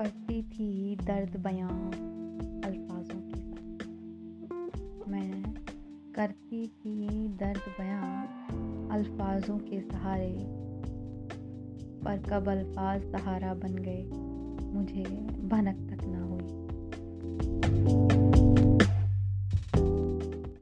करती थी दर्द बयां अल्फाजों के साथ। मैं करती थी दर्द बयां अल्फाजों के सहारे, पर कब अल्फाज सहारा बन गए, मुझे भनक तक